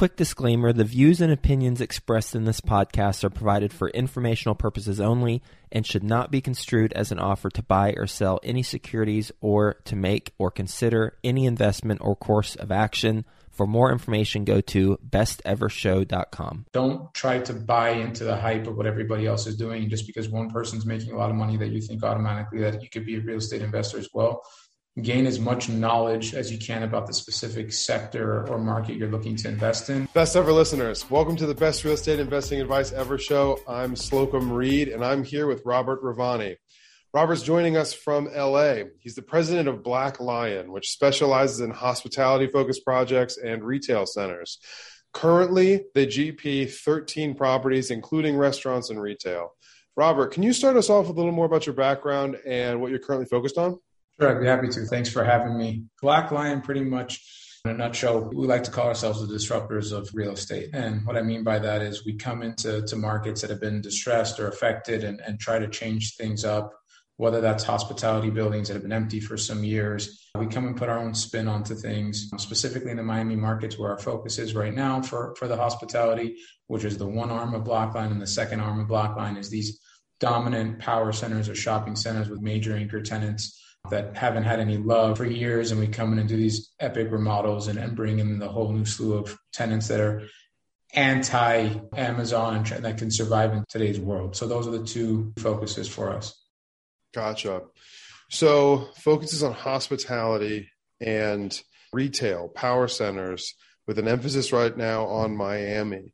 quick disclaimer the views and opinions expressed in this podcast are provided for informational purposes only and should not be construed as an offer to buy or sell any securities or to make or consider any investment or course of action. For more information, go to bestevershow.com. Don't try to buy into the hype of what everybody else is doing just because one person's making a lot of money that you think automatically that you could be a real estate investor as well gain as much knowledge as you can about the specific sector or market you're looking to invest in. Best ever listeners, welcome to the Best Real Estate Investing Advice Ever show. I'm Slocomb Reed and I'm here with Robert Rivani. Robert's joining us from LA. He's the president of Black Lion, which specializes in hospitality focused projects and retail centers. Currently, they GP 13 properties, including restaurants and retail. Robert, can you start us off with a little more about your background and what you're currently focused on? Sure, I'd be happy to. Thanks for having me. Black Lion, pretty much in a nutshell, we like to call ourselves the disruptors of real estate. And what I mean by that is we come into to markets that have been distressed or affected and, and try to change things up, whether that's hospitality buildings that have been empty for some years. We come and put our own spin onto things, specifically in the Miami markets where our focus is right now for, for the hospitality, which is the one arm of Black Lion, and the second arm of Black Lion is these dominant power centers or shopping centers with major anchor tenants that haven't had any love for years, and we come in and do these epic remodels and, and bring in the whole new slew of tenants that are anti Amazon and that can survive in today's world. So those are the two focuses for us. Gotcha. So focuses on hospitality and retail, power centers, with an emphasis right now on Miami.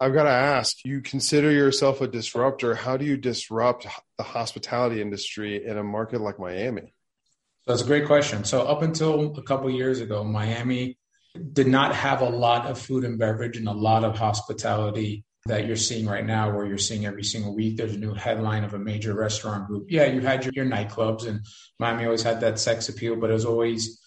I've got to ask, you consider yourself a disruptor. How do you disrupt the hospitality industry in a market like Miami? That's a great question. So up until a couple years ago, Miami did not have a lot of food and beverage and a lot of hospitality that you're seeing right now, where you're seeing every single week there's a new headline of a major restaurant group. Yeah, you had your, your nightclubs, and Miami always had that sex appeal, but it was always,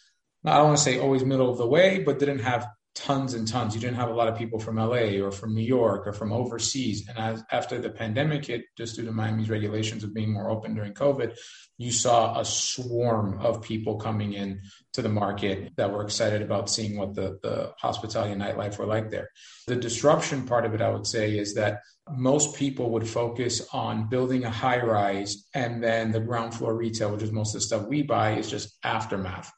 I don't want to say always middle of the way, but didn't have tons and tons. You didn't have a lot of people from LA or from New York or from overseas. And as, after the pandemic hit, just due to Miami's regulations of being more open during COVID, you saw a swarm of people coming in to the market that were excited about seeing what the, the hospitality and nightlife were like there. The disruption part of it, I would say, is that most people would focus on building a high rise and then the ground floor retail, which is most of the stuff we buy, is just aftermath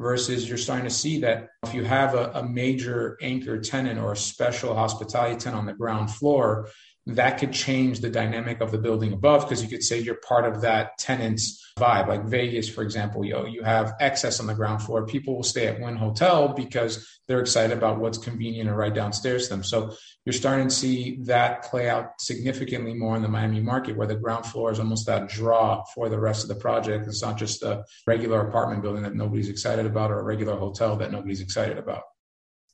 versus you're starting to see that if you have a, a, major anchor tenant or a special hospitality tenant on the ground floor, that could change the dynamic of the building above because you could say you're part of that tenant's vibe. Like Vegas, for example, you, know, you have XS on the ground floor. People will stay at Wynn Hotel because they're excited about what's convenient and right downstairs to them. So you're starting to see that play out significantly more in the Miami market where the ground floor is almost that draw for the rest of the project. It's not just a regular apartment building that nobody's excited about or a regular hotel that nobody's excited about.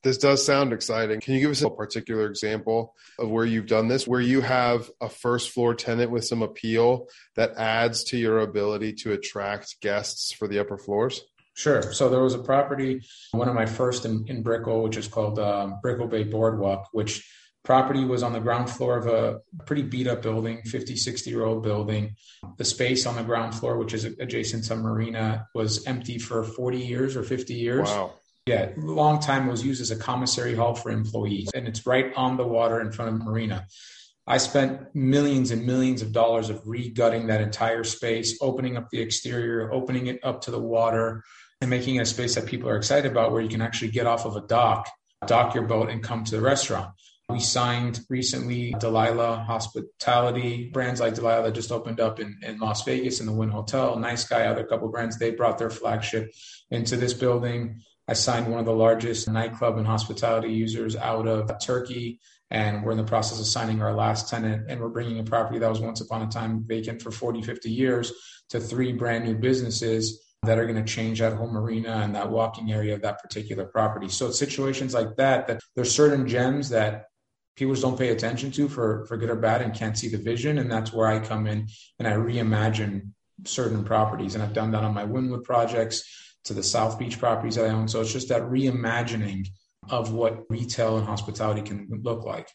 This does sound exciting. Can you give us a particular example of where you've done this, where you have a first floor tenant with some appeal that adds to your ability to attract guests for the upper floors? Sure. So there was a property, one of my first in, in Brickell, which is called um, Brickell Bay Boardwalk, which property was on the ground floor of a pretty beat up building 50 60 year old building the space on the ground floor which is adjacent to marina was empty for 40 years or 50 years wow yeah, long time was used as a commissary hall for employees, and it's right on the water in front of Marina. I spent millions and millions of dollars of regutting that entire space, opening up the exterior, opening it up to the water, and making it a space that people are excited about where you can actually get off of a dock, dock your boat, and come to the restaurant. We signed recently Delilah Hospitality, brands like Delilah that just opened up in, in Las Vegas in the Wynn Hotel. Nice Guy, other couple brands, they brought their flagship into this building. I signed one of the largest nightclub and hospitality users out of Turkey. And we're in the process of signing our last tenant. And we're bringing a property that was once upon a time vacant for 40, 50 years to three brand new businesses that are going to change that whole marina and that walking area of that particular property. So it's situations like that, that there's certain gems that people just don't pay attention to for, for good or bad and can't see the vision. And that's where I come in and I reimagine certain properties. And I've done that on my Wynwood projects to the South Beach properties that I own. So it's just that reimagining of what retail and hospitality can look like.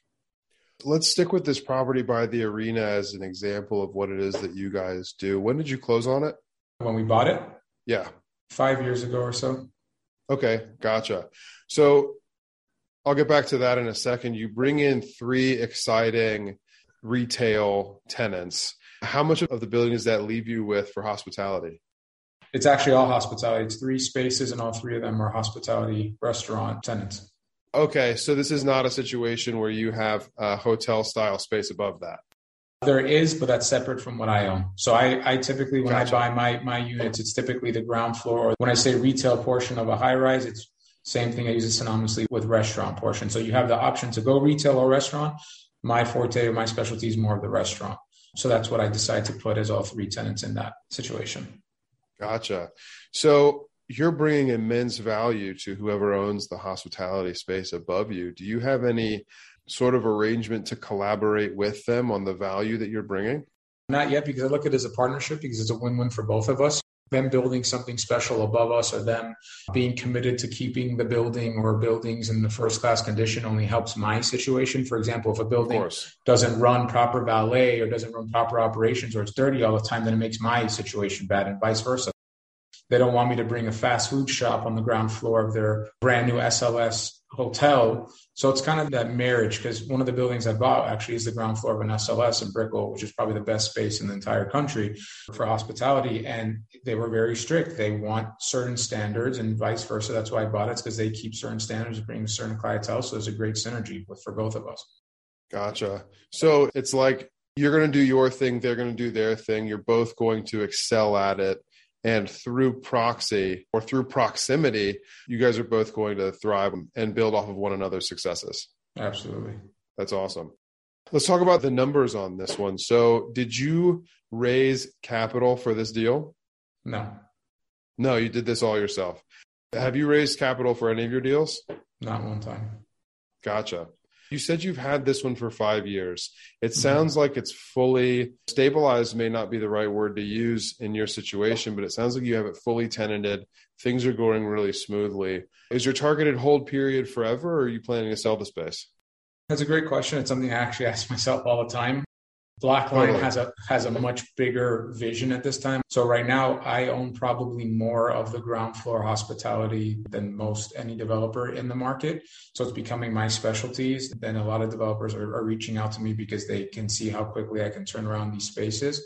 Let's stick with this property by the arena as an example of what it is that you guys do. When did you close on it? When we bought it? Yeah. Five years ago or so. Okay, gotcha. So I'll get back to that in a second. You bring in three exciting retail tenants. How much of the building does that leave you with for hospitality? It's actually all hospitality. It's three spaces, and all three of them are hospitality restaurant tenants. Okay, so this is not a situation where you have a hotel style space above that. There is, but that's separate from what I own. So I, I typically, when Gotcha. I buy my, my units, it's typically the ground floor. Or When I say retail portion of a high rise, it's same thing. I use it synonymously with restaurant portion. So you have the option to go retail or restaurant. My forte or my specialty is more of the restaurant. So that's what I decide to put as all three tenants in that situation. Gotcha. So you're bringing immense value to whoever owns the hospitality space above you. Do you have any sort of arrangement to collaborate with them on the value that you're bringing? Not yet because I look at it as a partnership because it's a win win for both of us. Them building something special above us or them being committed to keeping the building or buildings in the first class condition only helps my situation. For example, if a building doesn't run proper valet or doesn't run proper operations or it's dirty all the time, then it makes my situation bad and vice versa. They don't want me to bring a fast food shop on the ground floor of their brand new SLS hotel. So it's kind of that marriage because one of the buildings I bought actually is the ground floor of an SLS in Brickell, which is probably the best space in the entire country for hospitality. And they were very strict. They want certain standards and vice versa. That's why I bought it. Because they keep certain standards, bring certain clientele. So there's a great synergy with for both of us. Gotcha. So it's like you're going to do your thing, they're going to do their thing. You're both going to excel at it. And through proxy or through proximity, you guys are both going to thrive and build off of one another's successes. Absolutely. That's awesome. Let's talk about the numbers on this one. So, did you raise capital for this deal? No, No, you did this all yourself. Have you raised capital for any of your deals? not one time. Gotcha. You said you've had this one for five years. It Mhm. sounds like it's fully stabilized, may not be the right word to use in your situation, but it sounds like you have it fully tenanted. Things are going really smoothly. Is your targeted hold period forever, or are you planning to sell the space? That's a great question. It's something I actually ask myself all the time. Black Lion has a has a much bigger vision at this time. So right now I own probably more of the ground floor hospitality than most any developer in the market. So it's becoming my specialties. Then a lot of developers are, are reaching out to me because they can see how quickly I can turn around these spaces.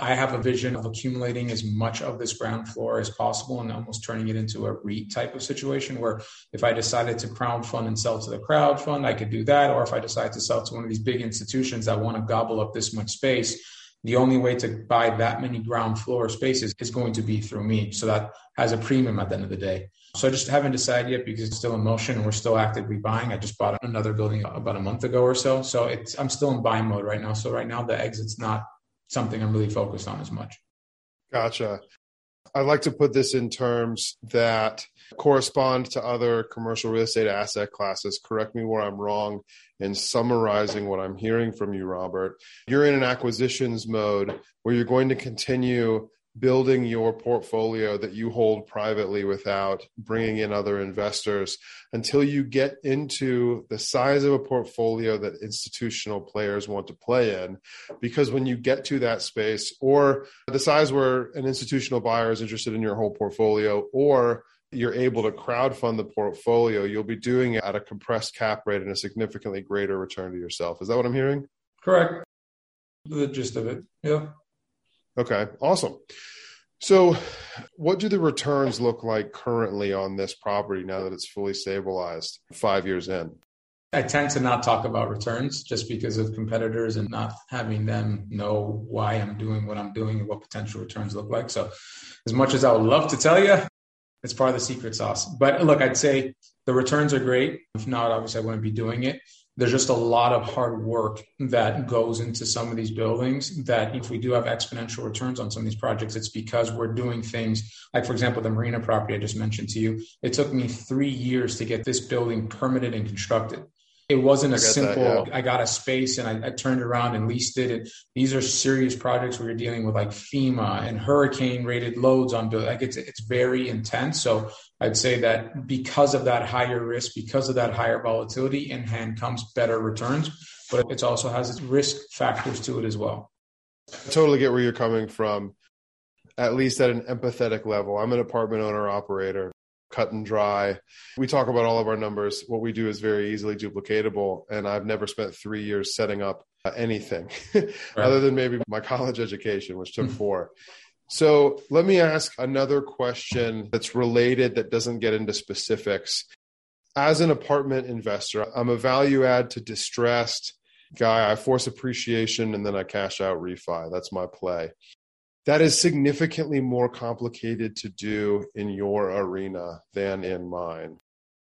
I have a vision of accumulating as much of this ground floor as possible and almost turning it into a REIT type of situation where if I decided to crowdfund and sell to the crowd fund, I could do that. Or if I decide to sell to one of these big institutions that want to gobble up this much space, the only way to buy that many ground floor spaces is going to be through me. So that has a premium at the end of the day. So I just haven't decided yet because it's still in motion and we're still actively buying. I just bought another building about a month ago or so. So it's I'm still in buying mode right now. So right now the exit's not something I'm really focused on as much. Gotcha. I'd like to put this in terms that correspond to other commercial real estate asset classes. Correct me where I'm wrong in summarizing what I'm hearing from you, Robert. You're in an acquisitions mode where you're going to continue building your portfolio that you hold privately without bringing in other investors until you get into the size of a portfolio that institutional players want to play in. Because when you get to that space, or the size where an institutional buyer is interested in your whole portfolio, or you're able to crowdfund the portfolio, you'll be doing it at a compressed cap rate and a significantly greater return to yourself. Is that what I'm hearing? Correct. The gist of it. Yeah. Okay, awesome. So, what do the returns look like currently on this property now that it's fully stabilized five years in? I tend to not talk about returns just because of competitors and not having them know why I'm doing what I'm doing and what potential returns look like. So, as much as I would love to tell you, it's part of the secret sauce. But look, I'd say the returns are great. If not, obviously, I wouldn't be doing it. There's just a lot of hard work that goes into some of these buildings. That if we do have exponential returns on some of these projects, it's because we're doing things like, for example, the marina property I just mentioned to you. It took me three years to get this building permitted and constructed. It wasn't a I get that, simple, yeah. I got a space and I, I turned around and leased it. And these are serious projects where you're dealing with like FEMA and hurricane rated loads on. Like it's, it's very intense. So I'd say that because of that higher risk, because of that higher volatility, in hand comes better returns, but it also has its risk factors to it as well. I totally get where you're coming from, at least at an empathetic level. I'm an apartment owner operator. cut and dry. We talk about all of our numbers. What we do is very easily duplicatable. And I've never spent three years setting up anything right. other than maybe my college education, which took four. So let me ask another question that's related that doesn't get into specifics. As an apartment investor, I'm a value add to distressed guy. I force appreciation and then I cash out refi. That's my play. That is significantly more complicated to do in your arena than in mine.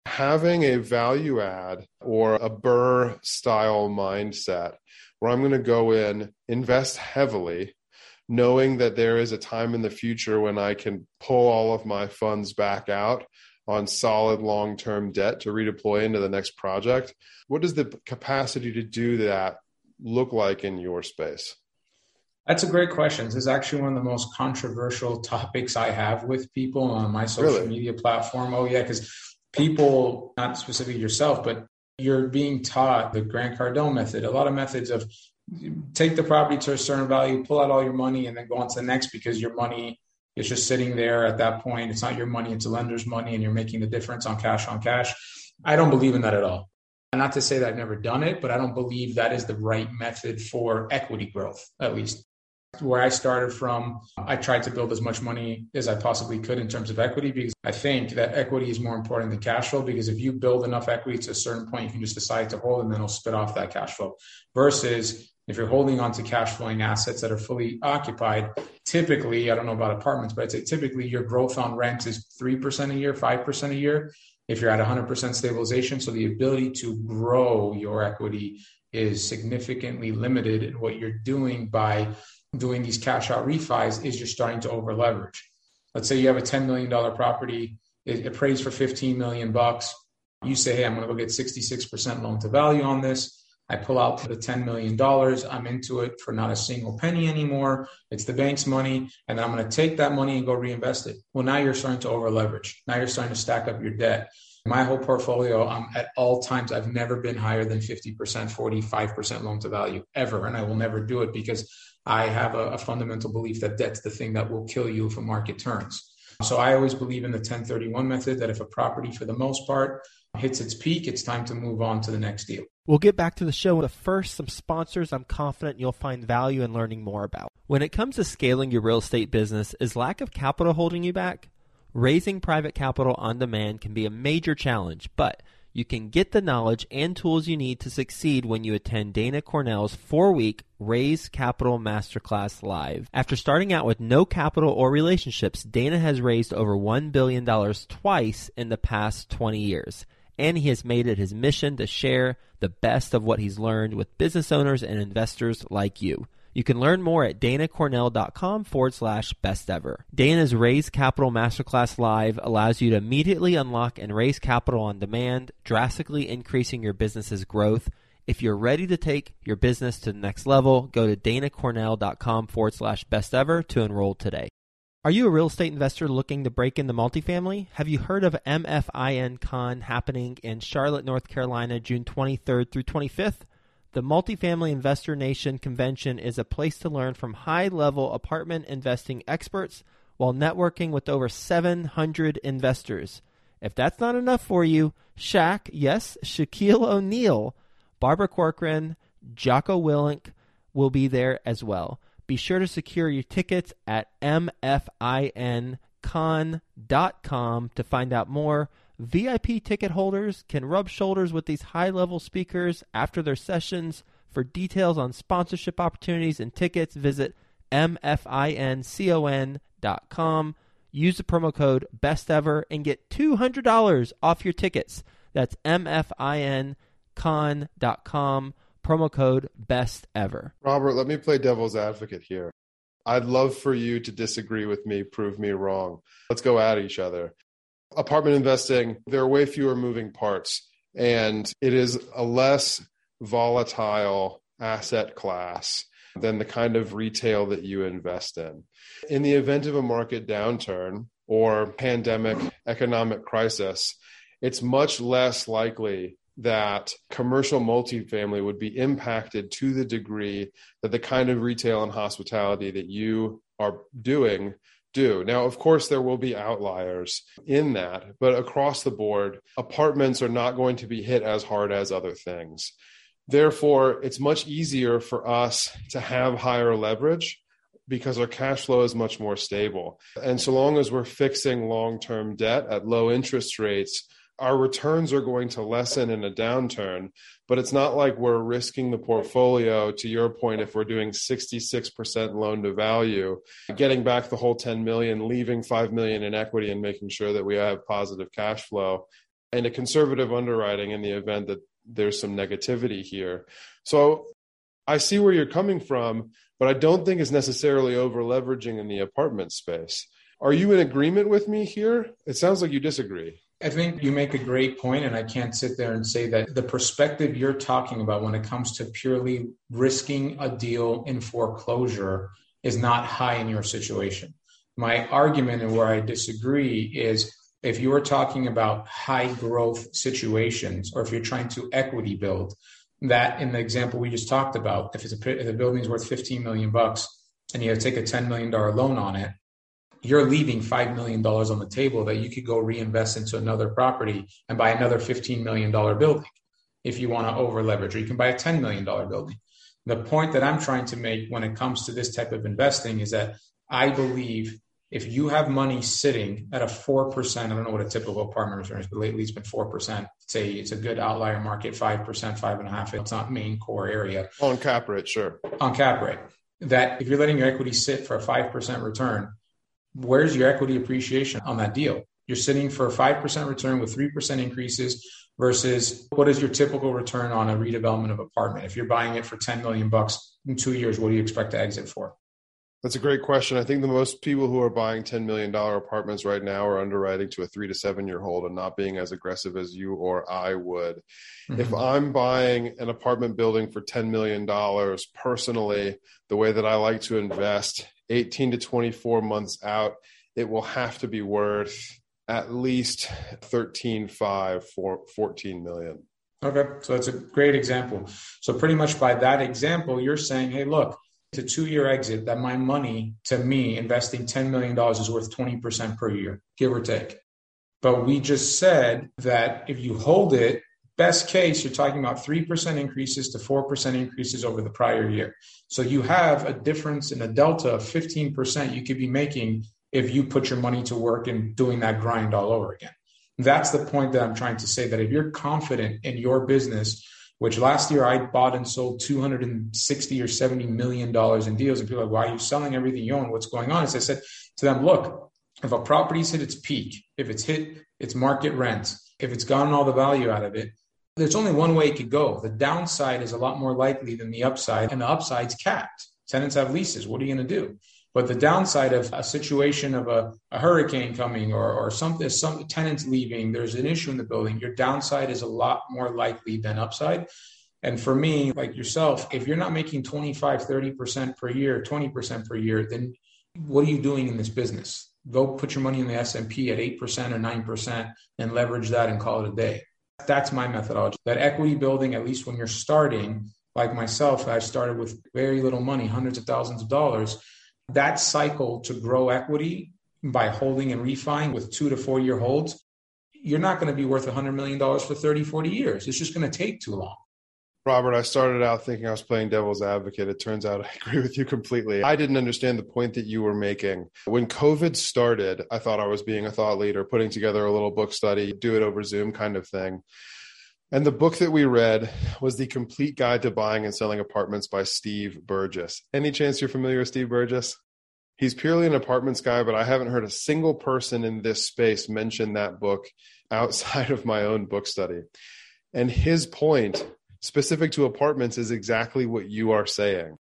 Having a value add or a BRRRR style mindset where I'm going to go in, invest heavily, knowing that there is a time in the future when I can pull all of my funds back out on solid long term debt to redeploy into the next project. What does the capacity to do that look like in your space? That's a great question. This is actually one of the most controversial topics I have with people on my social really? media platform. Oh, yeah, because people, not specifically yourself, but you're being taught the Grant Cardone method, a lot of methods of take the property to a certain value, pull out all your money, and then go on to the next because your money is just sitting there at that point. It's not your money, it's a lender's money, and you're making the difference on cash on cash. I don't believe in that at all. Not to say that I've never done it, but I don't believe that is the right method for equity growth, at least. Where I started from, I tried to build as much money as I possibly could in terms of equity because I think that equity is more important than cash flow. Because if you build enough equity to a certain point, you can just decide to hold and then it'll spit off that cash flow. Versus if you're holding on to cash flowing assets that are fully occupied, typically, I don't know about apartments, but I'd say typically your growth on rent is 3% a year, 5% a year. If you're at 100% stabilization, so the ability to grow your equity is significantly limited. And what you're doing by doing these cash out refis is you're starting to over leverage. Let's say you have a $10 million property, it appraised for 15 million bucks. You say, hey, I'm going to go get 66% loan to value on this I pull out the $10 million. I'm into it for not a single penny anymore. It's the bank's money. And then I'm going to take that money and go reinvest it. Well, now you're starting to over leverage. Now you're starting to stack up your debt. My whole portfolio, I'm at all times, I've never been higher than 50%, 45% loan to value ever. And I will never do it because I have a, a fundamental belief that debt's the thing that will kill you if a market turns. So I always believe in the 1031 method that if a property, for the most part, hits its peak, it's time to move on to the next deal. We'll get back to the show, but first, some sponsors I'm confident you'll find value in learning more about. When it comes to scaling your real estate business, is lack of capital holding you back? Raising private capital on demand can be a major challenge, but you can get the knowledge and tools you need to succeed when you attend Dana Cornell's four week Raise Capital Masterclass Live. After starting out with no capital or relationships, Dana has raised over $1 billion twice in the past 20 years and he has made it his mission to share the best of what he's learned with business owners and investors like you. You can learn more at danacornell.com forward slash best ever. Dana's Raise Capital Masterclass Live allows you to immediately unlock and raise capital on demand, drastically increasing your business's growth. If you're ready to take your business to the next level, go to danacornell.com forward slash best ever to enroll today. Are you a real estate investor looking to break into the multifamily? Have you heard of MFIN Con happening in Charlotte, North Carolina, June 23rd through 25th? The Multifamily Investor Nation convention is a place to learn from high level apartment investing experts while networking with over 700 investors. If that's not enough for you, Shaq, yes, Shaquille O'Neal, Barbara Corcoran, Jocko Willink will be there as well. Be sure to secure your tickets at mfincon.com to find out more. VIP ticket holders can rub shoulders with these high level speakers after their sessions. For details on sponsorship opportunities and tickets, visit mfincon.com. Use the promo code BESTEVER and get $200 off your tickets. That's mfincon.com promo code best ever. Robert, let me play devil's advocate here. I'd love for you to disagree with me, prove me wrong. Let's go at each other. Apartment investing, there are way fewer moving parts, and it is a less volatile asset class than the kind of retail that you invest in. In the event of a market downturn or pandemic economic crisis, it's much less likely that commercial multifamily would be impacted to the degree that the kind of retail and hospitality that you are doing do. Now, of course, there will be outliers in that, but across the board, apartments are not going to be hit as hard as other things. Therefore, it's much easier for us to have higher leverage because our cash flow is much more stable. And so long as we're fixing long term debt at low interest rates, our returns are going to lessen in a downturn, but it's not like we're risking the portfolio to your point if we're doing 66% loan to value, getting back the whole 10 million, leaving 5 million in equity and making sure that we have positive cash flow and a conservative underwriting in the event that there's some negativity here. So I see where you're coming from, but I don't think it's necessarily over leveraging in the apartment space. Are you in agreement with me here? It sounds like you disagree. I think you make a great point, and I can't sit there and say that the perspective you're talking about when it comes to purely risking a deal in foreclosure is not high in your situation. My argument and where I disagree is if you are talking about high growth situations or if you're trying to equity build, that in the example we just talked about, if, it's a, if the worth 15 million bucks and you take a $10 million loan on it, you're leaving $5 million on the table that you could go reinvest into another property and buy another $15 million building if you want to over leverage, or you can buy a $10 million building. The point that I'm trying to make when it comes to this type of investing is that I believe if you have money sitting at a 4%, I don't know what a typical apartment return is, but lately it's been 4%. Say it's a good outlier market, 5%, 5.5. It's not main core area. On cap rate, sure. On cap rate. That if you're letting your equity sit for a 5% return, where's your equity appreciation on that deal? You're sitting for a 5% return with 3% increases versus what is your typical return on a redevelopment of apartment? If you're buying it for 10 million bucks in two years, what do you expect to exit for? That's a great question. I think the most people who are buying $10 million apartments right now are underwriting to a three to seven year hold and not being as aggressive as you or I would. Mm-hmm. If I'm buying an apartment building for $10 million personally, the way that I like to invest 18 to 24 months out, it will have to be worth at least 13, 5, 4, 14 million. Okay. So that's a great example. So pretty much by that example, you're saying, hey, look, a two year exit that my money to me investing $10 million is worth 20% per year, give or take. But we just said that if you hold it Best case, you're talking about 3% increases to 4% increases over the prior year. So you have a difference in a delta of 15% you could be making if you put your money to work and doing that grind all over again. That's the point that I'm trying to say that if you're confident in your business, which last year I bought and sold 260 or 70 million dollars in deals, and people are like, why are you selling everything you own? What's going on? As I said to them, look, if a property's hit its peak, if it's hit its market rent, if it's gotten all the value out of it, there's only one way it could go. The downside is a lot more likely than the upside, and the upside's capped. Tenants have leases. What are you going to do? But the downside of a situation of a, a hurricane coming or, or something, some tenants leaving, there's an issue in the building, your downside is a lot more likely than upside. And for me, like yourself, if you're not making 25, 30% per year, 20% per year, then what are you doing in this business? Go put your money in the S&P at 8% or 9% and leverage that and call it a day. That's my methodology. That equity building, at least when you're starting, like myself, I started with very little money, hundreds of thousands of dollars. That cycle to grow equity by holding and refining with two to four year holds, you're not going to be worth $100 million for 30, 40 years. It's just going to take too long. Robert, I started out thinking I was playing devil's advocate. It turns out I agree with you completely. I didn't understand the point that you were making. When COVID started, I thought I was being a thought leader, putting together a little book study, do it over Zoom kind of thing. And the book that we read was The Complete Guide to Buying and Selling Apartments by Steve Berges. Any chance you're familiar with Steve Berges? He's purely an apartments guy, but I haven't heard a single person in this space mention that book outside of my own book study. And his point specific to apartments is exactly what you are saying.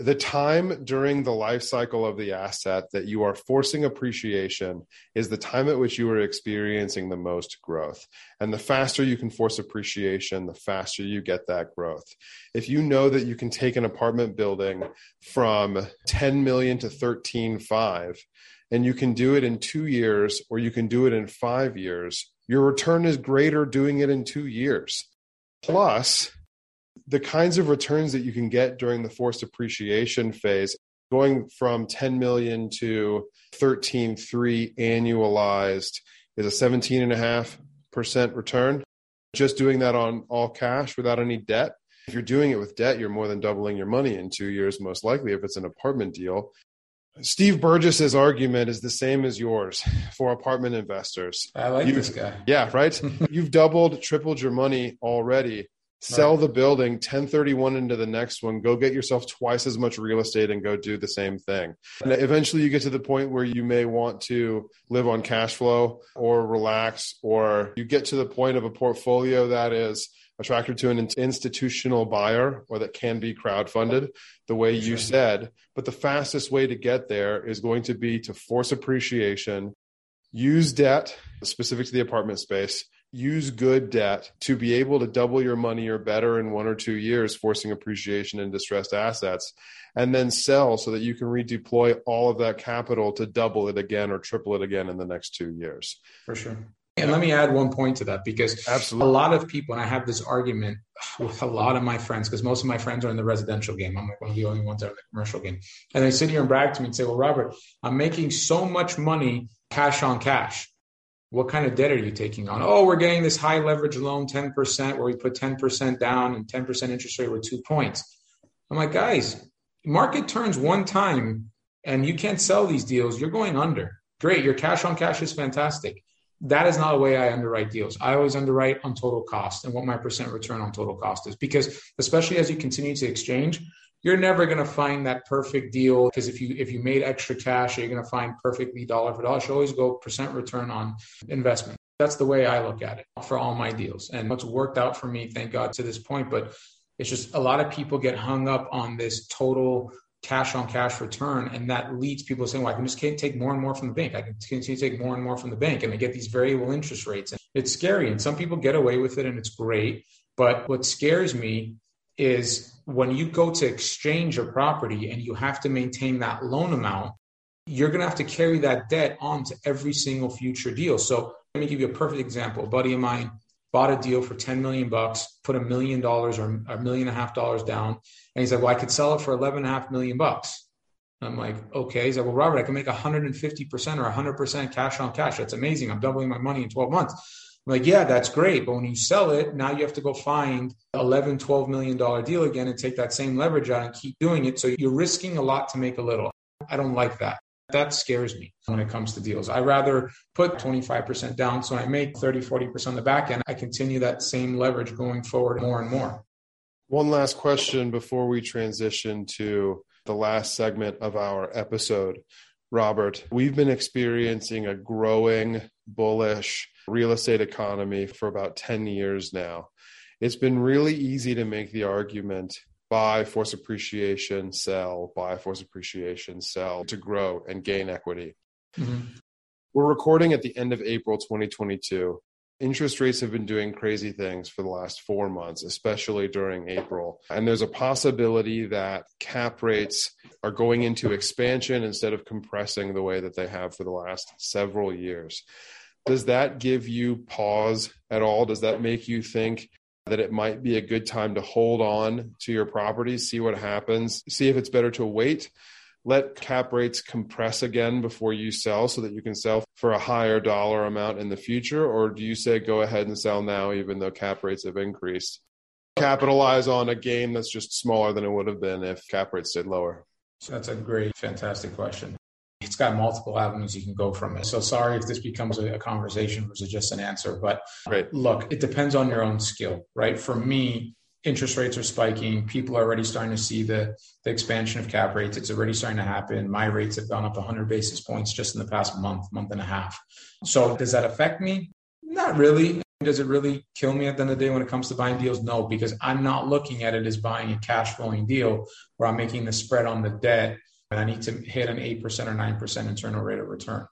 The time during the life cycle of the asset that you are forcing appreciation is the time at which you are experiencing the most growth. And the faster you can force appreciation, the faster you get that growth. If you know that you can take an apartment building from 10 million to 13.5, and you can do it in two years or you can do it in five years, your return is greater doing it in two years. Plus, the kinds of returns that you can get during the forced appreciation phase going from 10 million to 13.3 annualized is a 17.5% return. Just doing that on all cash without any debt. If you're doing it with debt, you're more than doubling your money in two years, most likely, if it's an apartment deal. Steve Berges's argument is the same as yours for apartment investors. I like you, this guy. Yeah, right? You've doubled, tripled your money already sell right. the building 1031 into the next one go get yourself twice as much real estate and go do the same thing. And eventually you get to the point where you may want to live on cash flow or relax or you get to the point of a portfolio that is attracted to an institutional buyer or that can be crowdfunded the way you said. But the fastest way to get there is going to be to force appreciation use debt specific to the apartment space use good debt to be able to double your money or better in one or two years, forcing appreciation in distressed assets, and then sell so that you can redeploy all of that capital to double it again or triple it again in the next two years. For sure. And let me add one point to that because Absolutely. a lot of people, and I have this argument with a lot of my friends, because most of my friends are in the residential game. I'm like one of the only ones that are in the commercial game. And they sit here and brag to me and say, Well, Robert, I'm making so much money cash on cash what kind of debt are you taking on? Oh, we're getting this high leverage loan, 10%, where we put 10% down and 10% interest rate with two points. I'm like, guys, market turns one time and you can't sell these deals. You're going under. Great. Your cash on cash is fantastic. That is not the way I underwrite deals. I always underwrite on total cost and what my percent return on total cost is because, especially as you continue to exchange, you're never going to find that perfect deal because if you if you made extra cash you're going to find perfectly dollar for dollar. You always go percent return on investment. That's the way i look at it for all my deals and what's worked out for me thank god to this point but it's just a lot of people get hung up on this total cash on cash return and that leads people saying well i can just take more and more from the bank. I can continue to take more and more from the bank and they get these variable interest rates and it's scary and some people get away with it and it's great but what scares me is when you go to exchange a property and you have to maintain that loan amount, you're going to have to carry that debt on to every single future deal. So let me give you a perfect example. A buddy of mine bought a deal for 10 million bucks, put a million dollars or a million and a half dollars down. And he's like, well, I could sell it for 11 and a half million bucks. I'm like, okay. He's like, well, Robert, I can make 150% or 100% cash on cash. That's amazing. I'm doubling my money in 12 months. Like, yeah, that's great. But when you sell it, now you have to go find 11, 12 million dollar deal again and take that same leverage out and keep doing it. So you're risking a lot to make a little. I don't like that. That scares me when it comes to deals. I rather put 25% down so I make 30, 40% on the back end. I continue that same leverage going forward more and more. One last question before we transition to the last segment of our episode. Robert, we've been experiencing a growing bullish real estate economy for about 10 years now. It's been really easy to make the argument buy, force appreciation, sell, buy, force appreciation, sell to grow and gain equity. Mm-hmm. We're recording at the end of April 2022. Interest rates have been doing crazy things for the last four months, especially during April. And there's a possibility that cap rates are going into expansion instead of compressing the way that they have for the last several years. Does that give you pause at all? Does that make you think that it might be a good time to hold on to your property, see what happens, see if it's better to wait, let cap rates compress again before you sell so that you can sell for a higher dollar amount in the future? Or do you say go ahead and sell now, even though cap rates have increased? Capitalize on a gain that's just smaller than it would have been if cap rates stayed lower. So that's a great, fantastic question it's got multiple avenues you can go from it. So sorry if this becomes a, conversation versus just an answer, but right. look, it depends on your own skill, right? For me, interest rates are spiking. People are already starting to see the, the expansion of cap rates. It's already starting to happen. My rates have gone up 100 basis points just in the past month, month and a half. So does that affect me? Not really. Does it really kill me at the end of the day when it comes to buying deals? No, because I'm not looking at it as buying a cash flowing deal where I'm making the spread on the debt and I need to hit an 8% or 9% internal rate of return.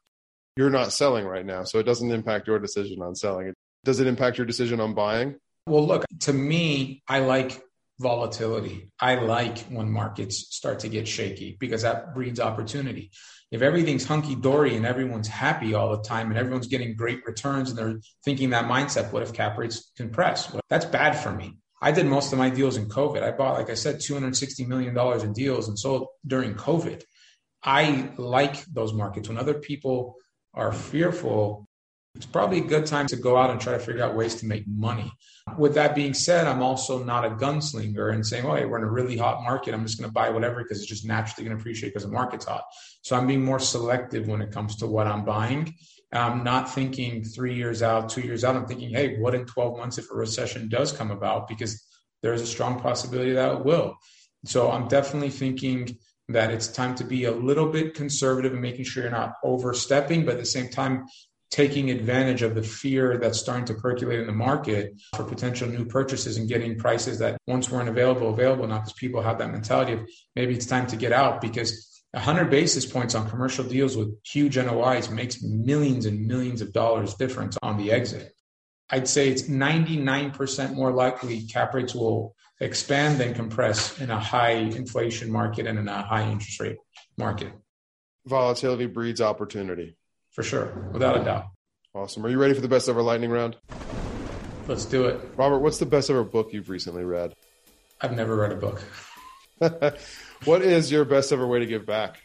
You're not selling right now, so it doesn't impact your decision on selling. Does it impact your decision on buying? Well, look, to me, I like volatility. I like when markets start to get shaky because that breeds opportunity. If everything's hunky dory and everyone's happy all the time and everyone's getting great returns and they're thinking that mindset, what if cap rates compress? That's bad for me I did most of my deals in COVID. I bought, like I said, $260 million in deals and sold during COVID. I like those markets. When other people are fearful, it's probably a good time to go out and try to figure out ways to make money. With that being said, I'm also not a gunslinger and saying, oh, hey, we're in a really hot market. I'm just going to buy whatever because it's just naturally going to appreciate because the market's hot. So I'm being more selective when it comes to what I'm buying. I'm not thinking three years out, two years out. I'm thinking, hey, what in 12 months if a recession does come about? Because there is a strong possibility that it will. So I'm definitely thinking that it's time to be a little bit conservative and making sure you're not overstepping, but at the same time, taking advantage of the fear that's starting to percolate in the market for potential new purchases and getting prices that once weren't available available now because people have that mentality of maybe it's time to get out because 100 basis points on commercial deals with huge NOIs makes millions and millions of dollars difference on the exit. I'd say it's 99% more likely cap rates will expand than compress in a high inflation market and in a high interest rate market. Volatility breeds opportunity. For sure, without a doubt. Awesome. Are you ready for the best ever lightning round? Let's do it. Robert, what's the best ever book you've recently read? I've never read a book. what is your best ever way to give back?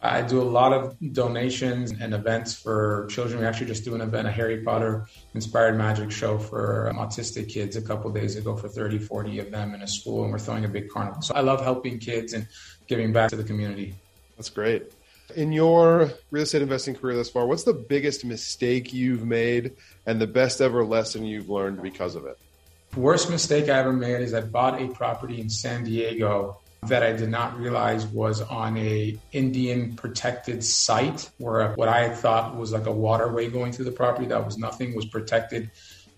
I do a lot of donations and events for children. We actually just do an event, a Harry Potter inspired magic show for um, autistic kids a couple days ago for 30, 40 of them in a school, and we're throwing a big carnival. So I love helping kids and giving back to the community. That's great. In your real estate investing career thus far, what's the biggest mistake you've made and the best ever lesson you've learned because of it? Worst mistake I ever made is I bought a property in San Diego that I did not realize was on a Indian protected site where what I thought was like a waterway going through the property that was nothing was protected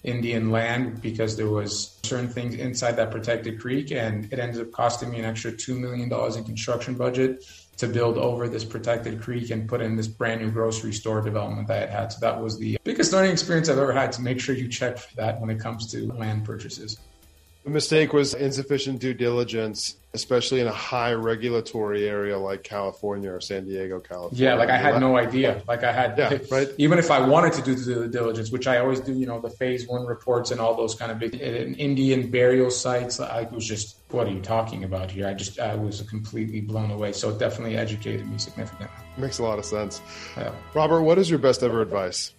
Indian land because there was certain things inside that protected creek and it ended up costing me an extra $2 million in construction budget to build over this protected creek and put in this brand new grocery store development that I had had. So that was the biggest learning experience I've ever had to make sure you check for that when it comes to land purchases. The mistake was insufficient due diligence, especially in a high regulatory area like California or San Diego, California. Yeah, like I had no idea. Like I had, yeah, right. Even if I wanted to do the diligence, which I always do, you know, the phase one reports and all those kind of big uh, Indian burial sites. I was just, what are you talking about here? I just, I was completely blown away. So it definitely educated me significantly. Makes a lot of sense. Yeah. Robert, what is your best ever advice?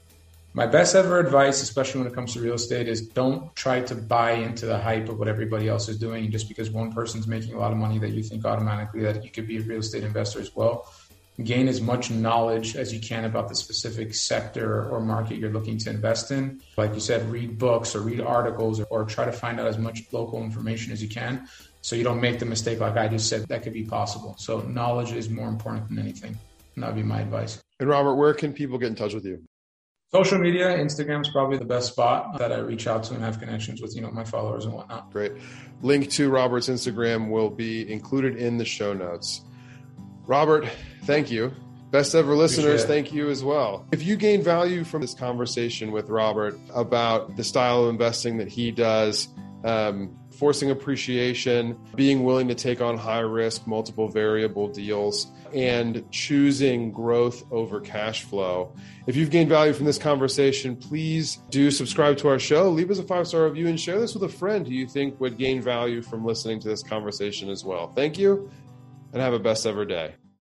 My best ever advice, especially when it comes to real estate, is don't try to buy into the hype of what everybody else is doing just because one person's making a lot of money that you think automatically that you could be a real estate investor as well. Gain as much knowledge as you can about the specific sector or market you're looking to invest in. Like you said, read books or read articles or, or try to find out as much local information as you can so you don't make the mistake like I just said that could be possible. So knowledge is more important than anything. And that would be my advice. And Robert, where can people get in touch with you? Social media, Instagram is probably the best spot that I reach out to and have connections with, you know, my followers and whatnot. Great. Link to Robert's Instagram will be included in the show notes. Robert, thank you. Best ever listeners, thank you as well. If you gain value from this conversation with Robert about the style of investing that he does, um, forcing appreciation, being willing to take on high risk, multiple variable deals, and choosing growth over cash flow. If you've gained value from this conversation, please do subscribe to our show, leave us a five star review, and share this with a friend who you think would gain value from listening to this conversation as well. Thank you, and have a best ever day.